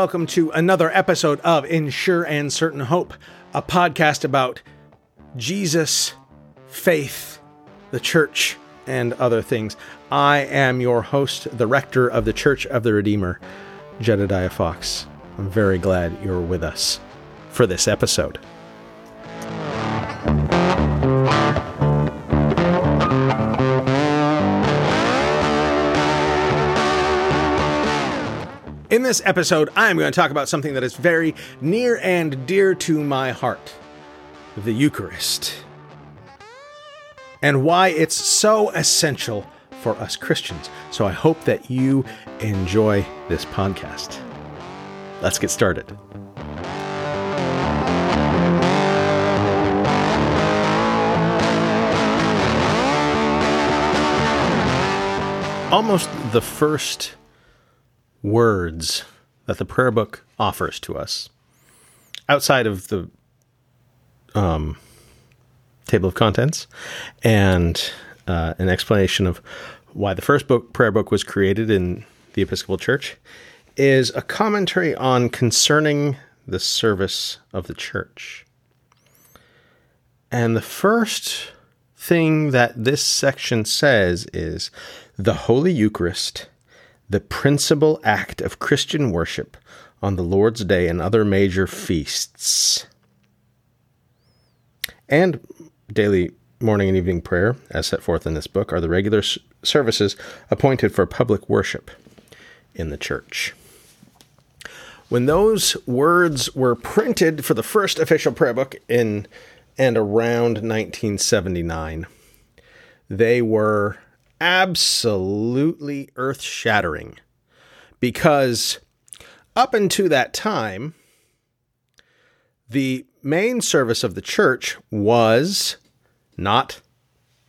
welcome to another episode of In Sure and Certain Hope, a podcast about Jesus, faith, the church, and other things. I am your host, the rector of the Church of the Redeemer, Jedediah Fox. I'm very glad you're with us for this episode. In this episode, I'm going to talk about something that is very near and dear to my heart the Eucharist. And why it's so essential for us Christians. So I hope that you enjoy this podcast. Let's get started. Almost the first words that the prayer book offers to us outside of the um, table of contents and uh, an explanation of why the first book prayer book was created in the Episcopal Church is a commentary on concerning the service of the church. And the first thing that this section says is the Holy Eucharist the principal act of Christian worship on the Lord's Day and other major feasts. And daily morning and evening prayer, as set forth in this book, are the regular services appointed for public worship in the church. When those words were printed for the first official prayer book in and around 1979, they were absolutely earth shattering because up until that time, the main service of the church was not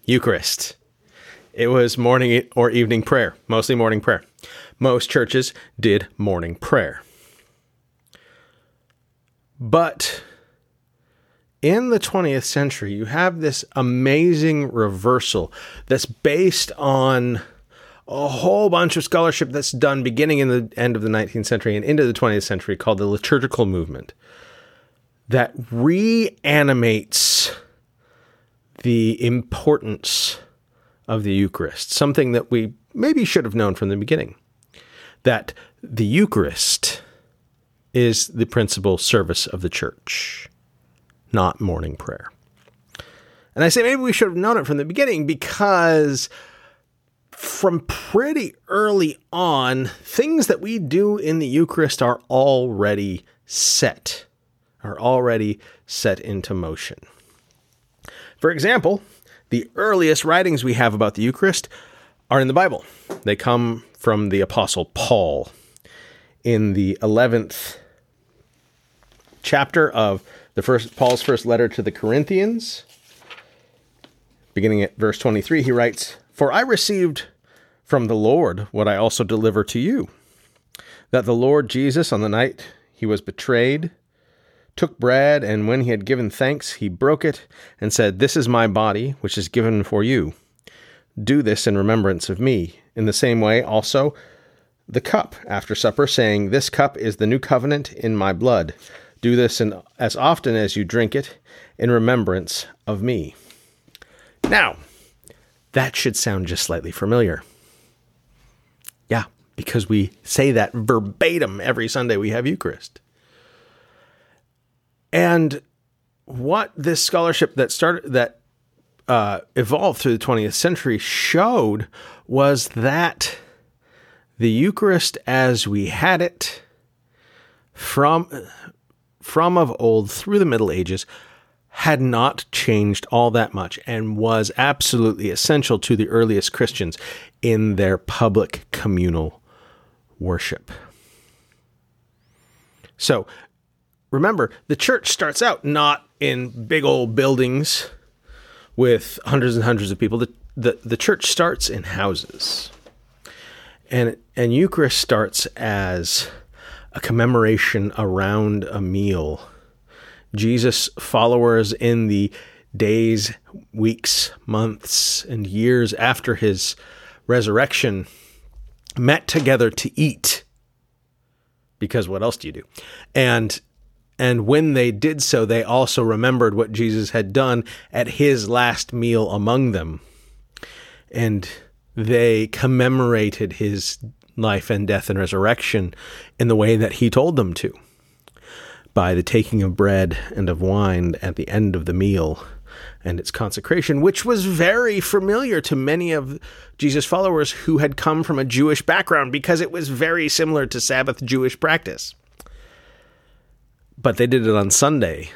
Eucharist. It was morning or evening prayer, mostly morning prayer. Most churches did morning prayer. But in the 20th century, you have this amazing reversal that's based on a whole bunch of scholarship that's done beginning in the end of the 19th century and into the 20th century called the liturgical movement that reanimates the importance of the Eucharist, something that we maybe should have known from the beginning. That the Eucharist is the principal service of the church not morning prayer. And I say maybe we should have known it from the beginning because from pretty early on, things that we do in the Eucharist are already set, are already set into motion. For example, the earliest writings we have about the Eucharist are in the Bible. They come from the Apostle Paul in the 11th chapter of the first Paul's first letter to the Corinthians, beginning at verse 23, he writes, "For I received from the Lord what I also deliver to you, that the Lord Jesus on the night he was betrayed took bread, and when he had given thanks, he broke it and said, This is my body, which is given for you. Do this in remembrance of me. In the same way, also, the cup after supper, saying, This cup is the new covenant in my blood. Do this in, as often as you drink it in remembrance of me. Now, that should sound just slightly familiar. Yeah, because we say that verbatim every Sunday we have Eucharist. And what this scholarship that started that uh, evolved through the 20th century showed was that the Eucharist as we had it from from of old through the Middle Ages had not changed all that much and was absolutely essential to the earliest Christians in their public communal worship. So remember, the church starts out not in big old buildings with hundreds and hundreds of people. The, the, the church starts in houses. And, and Eucharist starts as a commemoration around a meal. Jesus' followers in the days, weeks, months, and years after his resurrection met together to eat because what else do you do? And and when they did so, they also remembered what Jesus had done at his last meal among them. And they commemorated his life and death and resurrection in the way that he told them to by the taking of bread and of wine at the end of the meal and its consecration, which was very familiar to many of Jesus' followers who had come from a Jewish background because it was very similar to Sabbath Jewish practice. But they did it on Sunday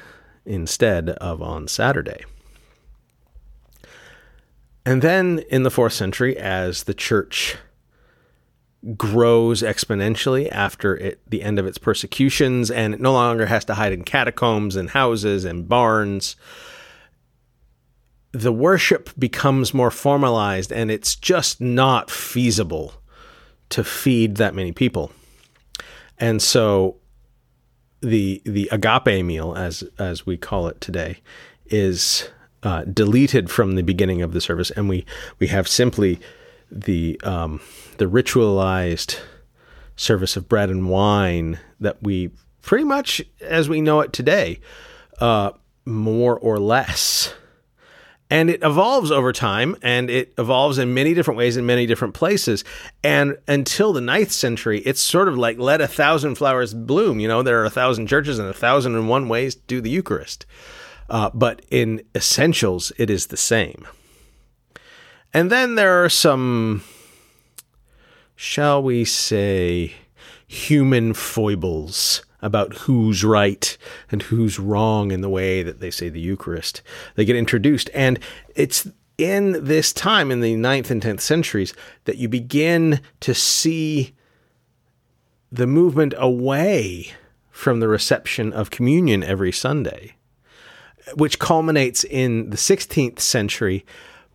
instead of on Saturday. And then in the fourth century, as the church grows exponentially after it, the end of its persecutions, and it no longer has to hide in catacombs and houses and barns. The worship becomes more formalized, and it's just not feasible to feed that many people. And so, the the agape meal, as as we call it today, is uh, deleted from the beginning of the service, and we we have simply the um, the ritualized service of bread and wine that we pretty much as we know it today, uh, more or less. And it evolves over time and it evolves in many different ways in many different places. And until the ninth century, it's sort of like let a thousand flowers bloom. You know, there are a thousand churches and a thousand and one ways to do the Eucharist. Uh, but in essentials, it is the same. And then there are some, shall we say, human foibles about who's right and who's wrong in the way that they say the Eucharist. They get introduced. And it's in this time, in the 9th and 10th centuries, that you begin to see the movement away from the reception of communion every Sunday, which culminates in the 16th century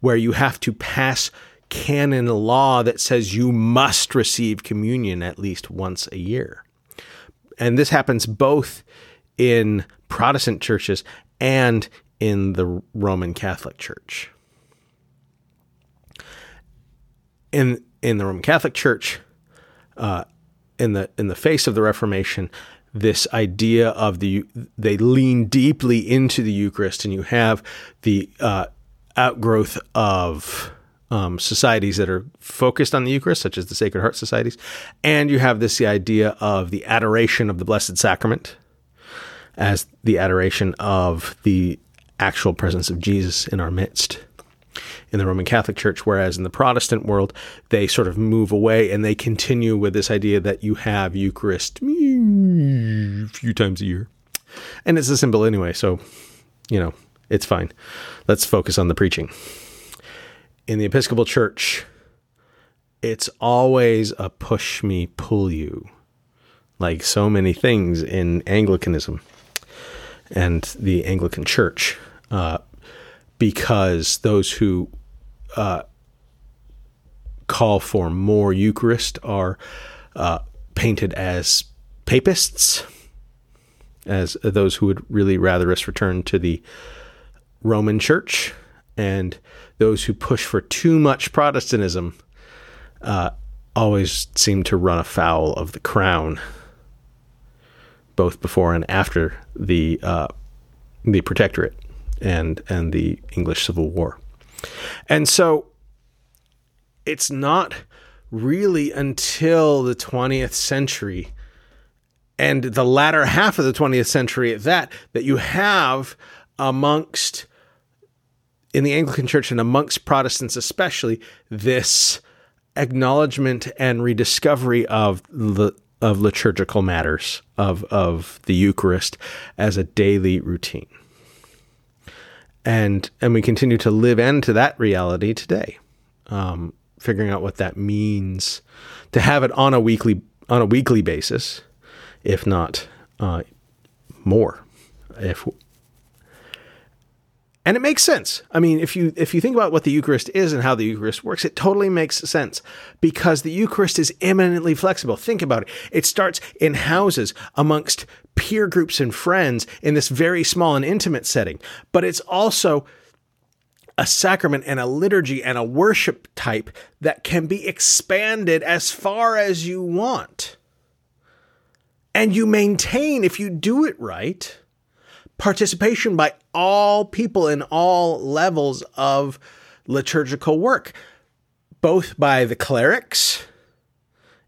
where you have to pass canon law that says you must receive communion at least once a year. And this happens both in Protestant churches and in the Roman Catholic Church. In in the Roman Catholic Church, uh, in the in the face of the Reformation, this idea of the they lean deeply into the Eucharist, and you have the uh, outgrowth of um, societies that are focused on the Eucharist, such as the Sacred Heart societies, and you have this the idea of the adoration of the Blessed Sacrament as the adoration of the actual presence of Jesus in our midst in the Roman Catholic Church, whereas in the Protestant world, they sort of move away and they continue with this idea that you have Eucharist a few times a year. And it's a symbol anyway, so, you know, it's fine. Let's focus on the preaching. In the Episcopal Church, it's always a push me, pull you, like so many things in Anglicanism and the Anglican Church, uh, because those who uh, call for more Eucharist are uh, painted as papists, as those who would really rather us return to the Roman Church, and those who push for too much Protestantism uh, always seem to run afoul of the crown, both before and after the uh, the Protectorate and and the English Civil War, and so it's not really until the 20th century and the latter half of the 20th century at that that you have amongst in the Anglican Church and amongst Protestants especially, this acknowledgement and rediscovery of the of liturgical matters of of the Eucharist as a daily routine. And and we continue to live into that reality today, um, figuring out what that means to have it on a weekly on a weekly basis, if not uh, more. If and it makes sense. I mean, if you if you think about what the Eucharist is and how the Eucharist works, it totally makes sense because the Eucharist is eminently flexible. Think about it. It starts in houses amongst peer groups and friends in this very small and intimate setting, but it's also a sacrament and a liturgy and a worship type that can be expanded as far as you want. And you maintain, if you do it right, participation by all people in all levels of liturgical work, both by the clerics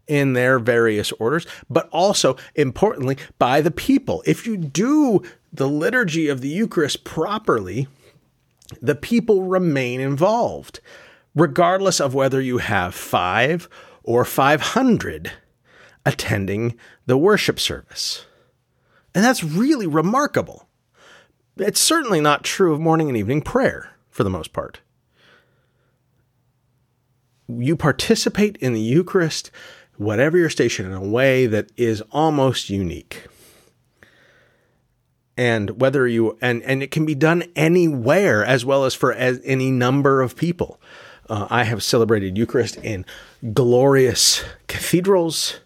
in their various orders, but also importantly by the people. If you do the liturgy of the Eucharist properly, the people remain involved, regardless of whether you have five or 500 attending the worship service. And that's really remarkable. It's certainly not true of morning and evening prayer for the most part. You participate in the Eucharist, whatever your station, in a way that is almost unique. And whether you and and it can be done anywhere as well as for as any number of people. Uh, I have celebrated Eucharist in glorious cathedrals,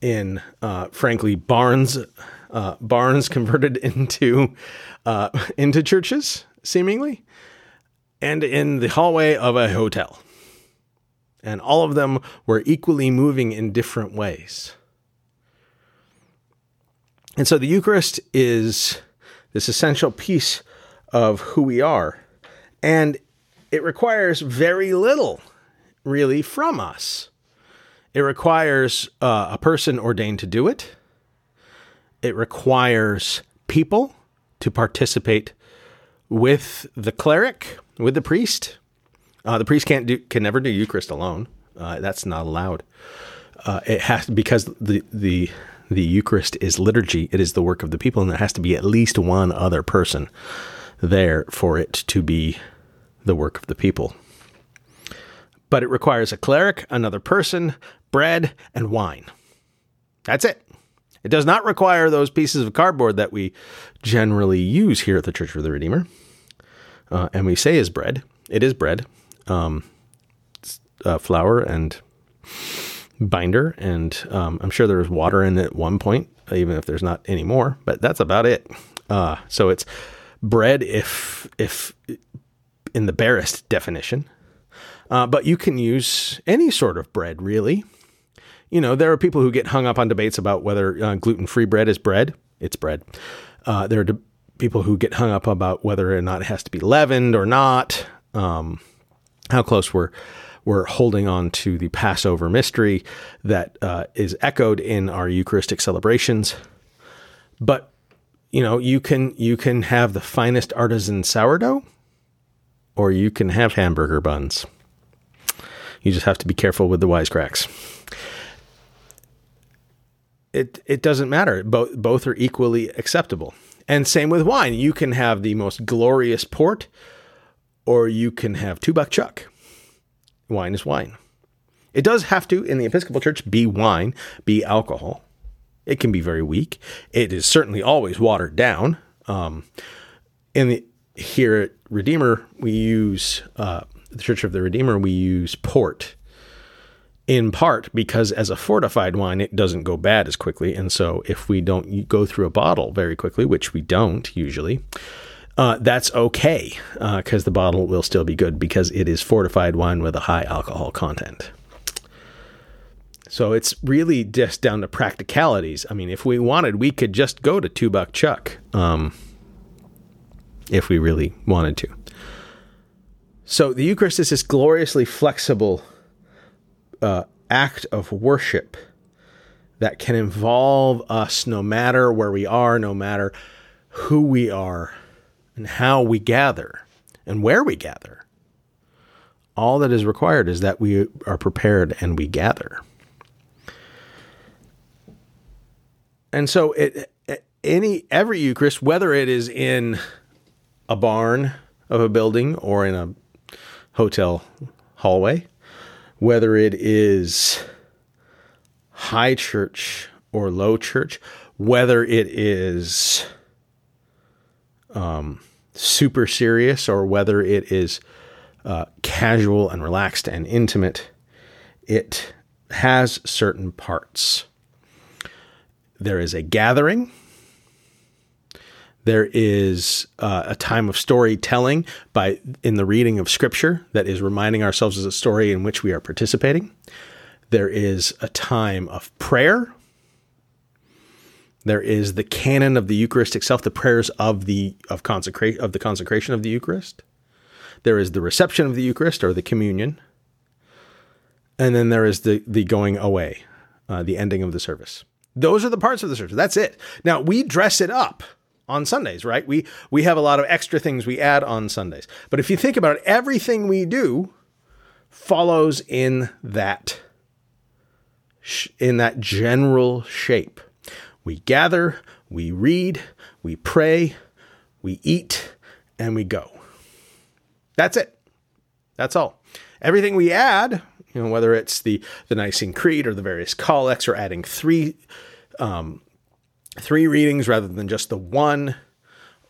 in uh, frankly barns, uh, barns converted into uh, into churches, seemingly, and in the hallway of a hotel. And all of them were equally moving in different ways. And so the Eucharist is this essential piece of who we are. And it requires very little, really, from us. It requires uh, a person ordained to do it. It requires people to participate with the cleric, with the priest. Uh, the priest can't do can never do Eucharist alone. Uh, that's not allowed. Uh, it has because the the the Eucharist is liturgy. It is the work of the people, and there has to be at least one other person there for it to be the work of the people. But it requires a cleric, another person, bread, and wine. That's it. It does not require those pieces of cardboard that we generally use here at the Church of the Redeemer. Uh, and we say is bread. It is bread, um, uh, flour and binder, and um, I'm sure there was water in it at one point, even if there's not anymore. But that's about it. Uh, so it's bread, if if in the barest definition, uh, but you can use any sort of bread, really you know, there are people who get hung up on debates about whether uh, gluten free bread is bread. It's bread. Uh, there are de- people who get hung up about whether or not it has to be leavened or not. Um, how close we're we're holding on to the Passover mystery that uh, is echoed in our Eucharistic celebrations. But you know, you can you can have the finest artisan sourdough, or you can have hamburger buns. You just have to be careful with the wisecracks it it doesn't matter. Both both are equally acceptable. And same with wine. You can have the most glorious port, or you can have two buck chuck. Wine is wine. It does have to, in the Episcopal Church, be wine, be alcohol. It can be very weak. It is certainly always watered down. Um, in the here at Redeemer, we use uh, the Church of the Redeemer. We use port in part because as a fortified wine, it doesn't go bad as quickly. And so if we don't go through a bottle very quickly, which we don't usually, uh, that's okay because uh, the bottle will still be good because it is fortified wine with a high alcohol content. So it's really just down to practicalities. I mean, if we wanted, we could just go to two buck chuck um, if we really wanted to. So the Eucharist is gloriously flexible uh, act of worship that can involve us no matter where we are, no matter who we are, and how we gather and where we gather. All that is required is that we are prepared and we gather. And so it any every Eucharist, whether it is in a barn of a building or in a hotel hallway, whether it is high church or low church, whether it is um, super serious or whether it is uh, casual and relaxed and intimate, it has certain parts. There is a gathering there is uh, a time of storytelling by in the reading of scripture that is reminding ourselves of a story in which we are participating. There is a time of prayer. There is the canon of the Eucharist itself, the prayers of the of consecrate of the consecration of the Eucharist. There is the reception of the Eucharist or the communion, and then there is the the going away, uh, the ending of the service. Those are the parts of the service. That's it. Now we dress it up on Sundays, right? We we have a lot of extra things we add on Sundays. But if you think about it, everything we do follows in that in that general shape. We gather, we read, we pray, we eat, and we go. That's it. That's all. Everything we add, you know, whether it's the the Nicene Creed or the various collects, or adding three um, three readings rather than just the one,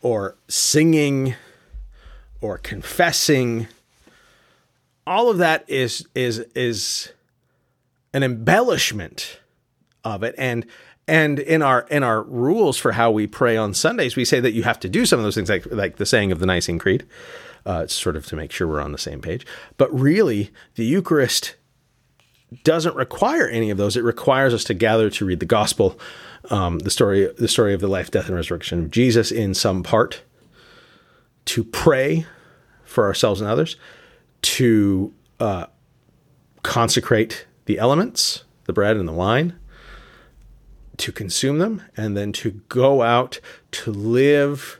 or singing, or confessing, all of that is is is an embellishment of it, and and in our in our rules for how we pray on Sundays, we say that you have to do some of those things, like like the saying of the Nicene Creed. Uh, sort of to make sure we're on the same page. But really, the Eucharist doesn't require any of those. It requires us to gather to read the Gospel, um, the story the story of the life, death, and resurrection of Jesus in some part, to pray for ourselves and others, to uh, consecrate the elements, the bread and the wine to consume them and then to go out to live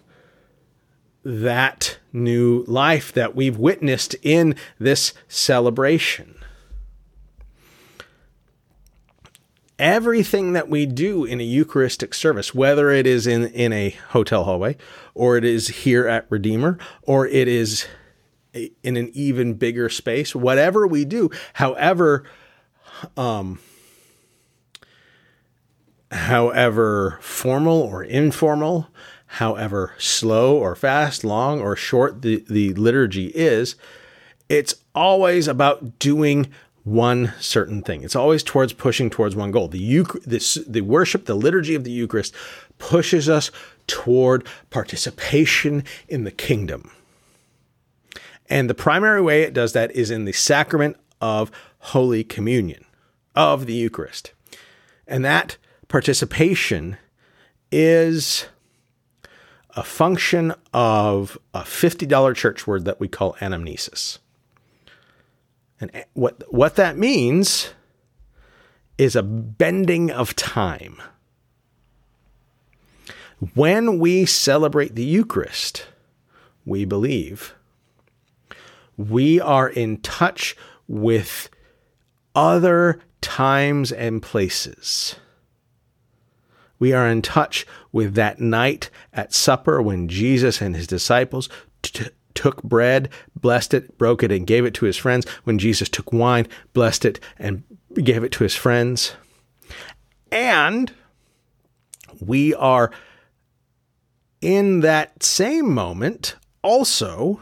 that new life that we've witnessed in this celebration. Everything that we do in a Eucharistic service, whether it is in, in a hotel hallway, or it is here at Redeemer, or it is in an even bigger space, whatever we do, however um, however formal or informal, however slow or fast, long or short the, the liturgy is, it's always about doing one certain thing. It's always towards pushing towards one goal. The Euch- this, the worship, the liturgy of the Eucharist pushes us toward participation in the kingdom. And the primary way it does that is in the sacrament of Holy Communion, of the Eucharist. And that participation is a function of a $50 church word that we call anamnesis. And what, what that means is a bending of time. When we celebrate the Eucharist, we believe we are in touch with other times and places we are in touch with that night at supper when Jesus and his disciples t- took bread, blessed it, broke it, and gave it to his friends. When Jesus took wine, blessed it, and gave it to his friends. And we are in that same moment also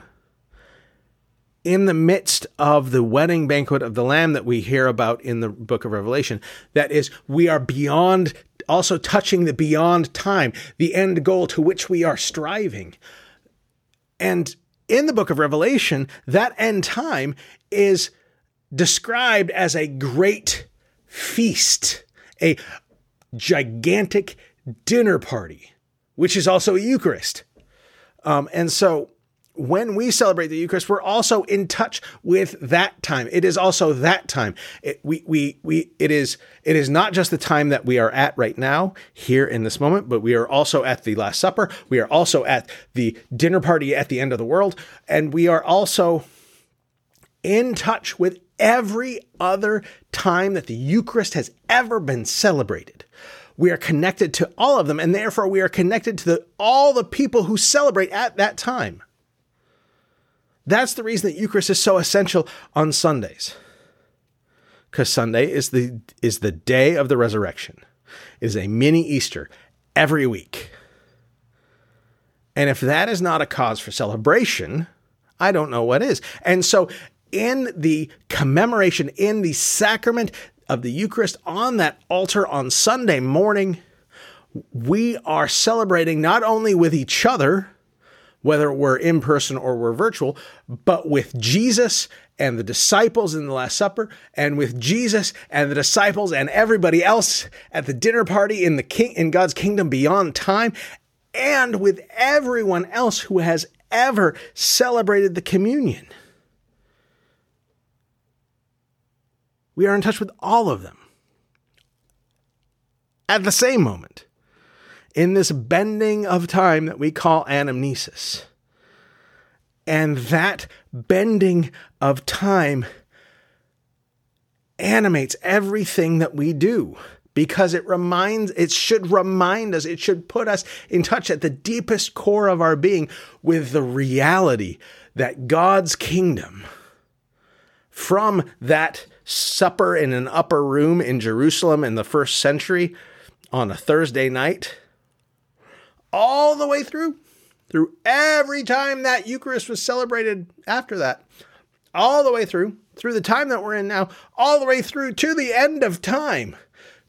in the midst of the wedding banquet of the Lamb that we hear about in the book of Revelation. That is, we are beyond also touching the beyond time, the end goal to which we are striving. And in the book of Revelation, that end time is described as a great feast, a gigantic dinner party, which is also a Eucharist. Um, and so when we celebrate the Eucharist, we're also in touch with that time. It is also that time. It, we, we, we, it is, it is not just the time that we are at right now here in this moment, but we are also at the Last Supper. We are also at the dinner party at the end of the world. And we are also in touch with every other time that the Eucharist has ever been celebrated. We are connected to all of them, and therefore we are connected to the, all the people who celebrate at that time. That's the reason that Eucharist is so essential on Sundays. Because Sunday is the is the day of the resurrection. It is a mini Easter every week. And if that is not a cause for celebration, I don't know what is. And so in the commemoration, in the sacrament of the Eucharist on that altar on Sunday morning, we are celebrating not only with each other, whether we're in person or we're virtual, but with Jesus and the disciples in the Last Supper, and with Jesus and the disciples and everybody else at the dinner party in the king in God's kingdom beyond time, and with everyone else who has ever celebrated the communion. We are in touch with all of them at the same moment in this bending of time that we call anamnesis. And that bending of time animates everything that we do because it reminds it should remind us it should put us in touch at the deepest core of our being with the reality that God's kingdom from that supper in an upper room in Jerusalem in the first century on a Thursday night all the way through, through every time that Eucharist was celebrated after that, all the way through, through the time that we're in now, all the way through to the end of time,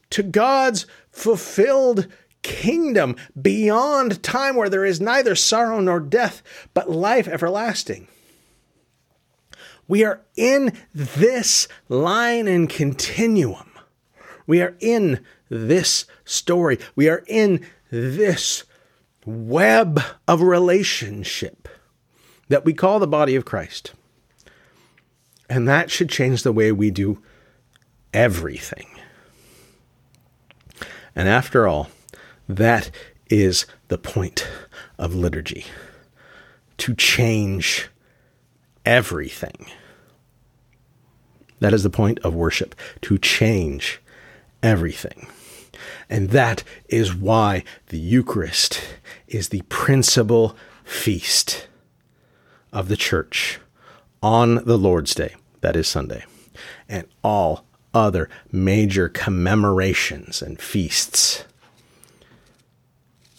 to God's fulfilled kingdom beyond time where there is neither sorrow nor death, but life everlasting. We are in this line and continuum. We are in this story. We are in this web of relationship that we call the body of Christ. And that should change the way we do everything. And after all, that is the point of liturgy to change everything. That is the point of worship, to change everything. And that is why the Eucharist is the principal feast of the church on the Lord's Day, that is Sunday, and all other major commemorations and feasts.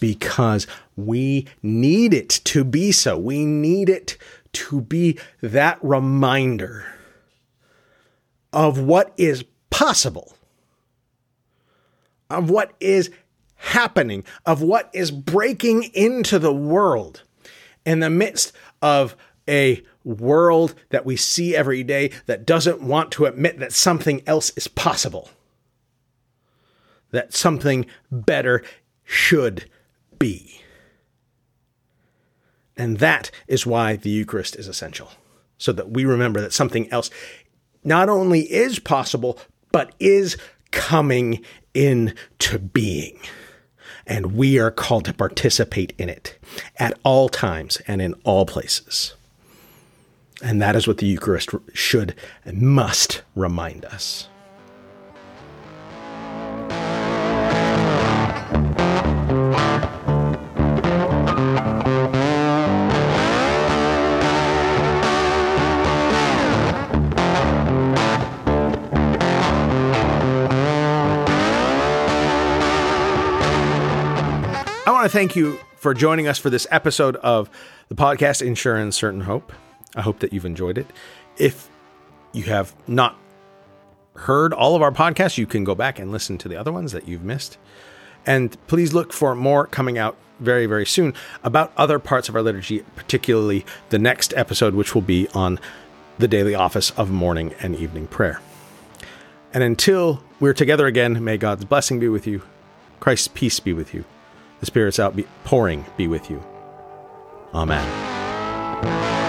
Because we need it to be so. We need it to be that reminder of what is possible of what is happening, of what is breaking into the world in the midst of a world that we see every day that doesn't want to admit that something else is possible, that something better should be. And that is why the Eucharist is essential, so that we remember that something else not only is possible, but is coming into being. And we are called to participate in it at all times and in all places. And that is what the Eucharist should and must remind us. To thank you for joining us for this episode of the podcast In Sure and Certain Hope. I hope that you've enjoyed it. If you have not heard all of our podcasts, you can go back and listen to the other ones that you've missed. And please look for more coming out very, very soon about other parts of our liturgy, particularly the next episode, which will be on the daily office of morning and evening prayer. And until we're together again, may God's blessing be with you, Christ's peace be with you the Spirit's outpouring be with you. Amen.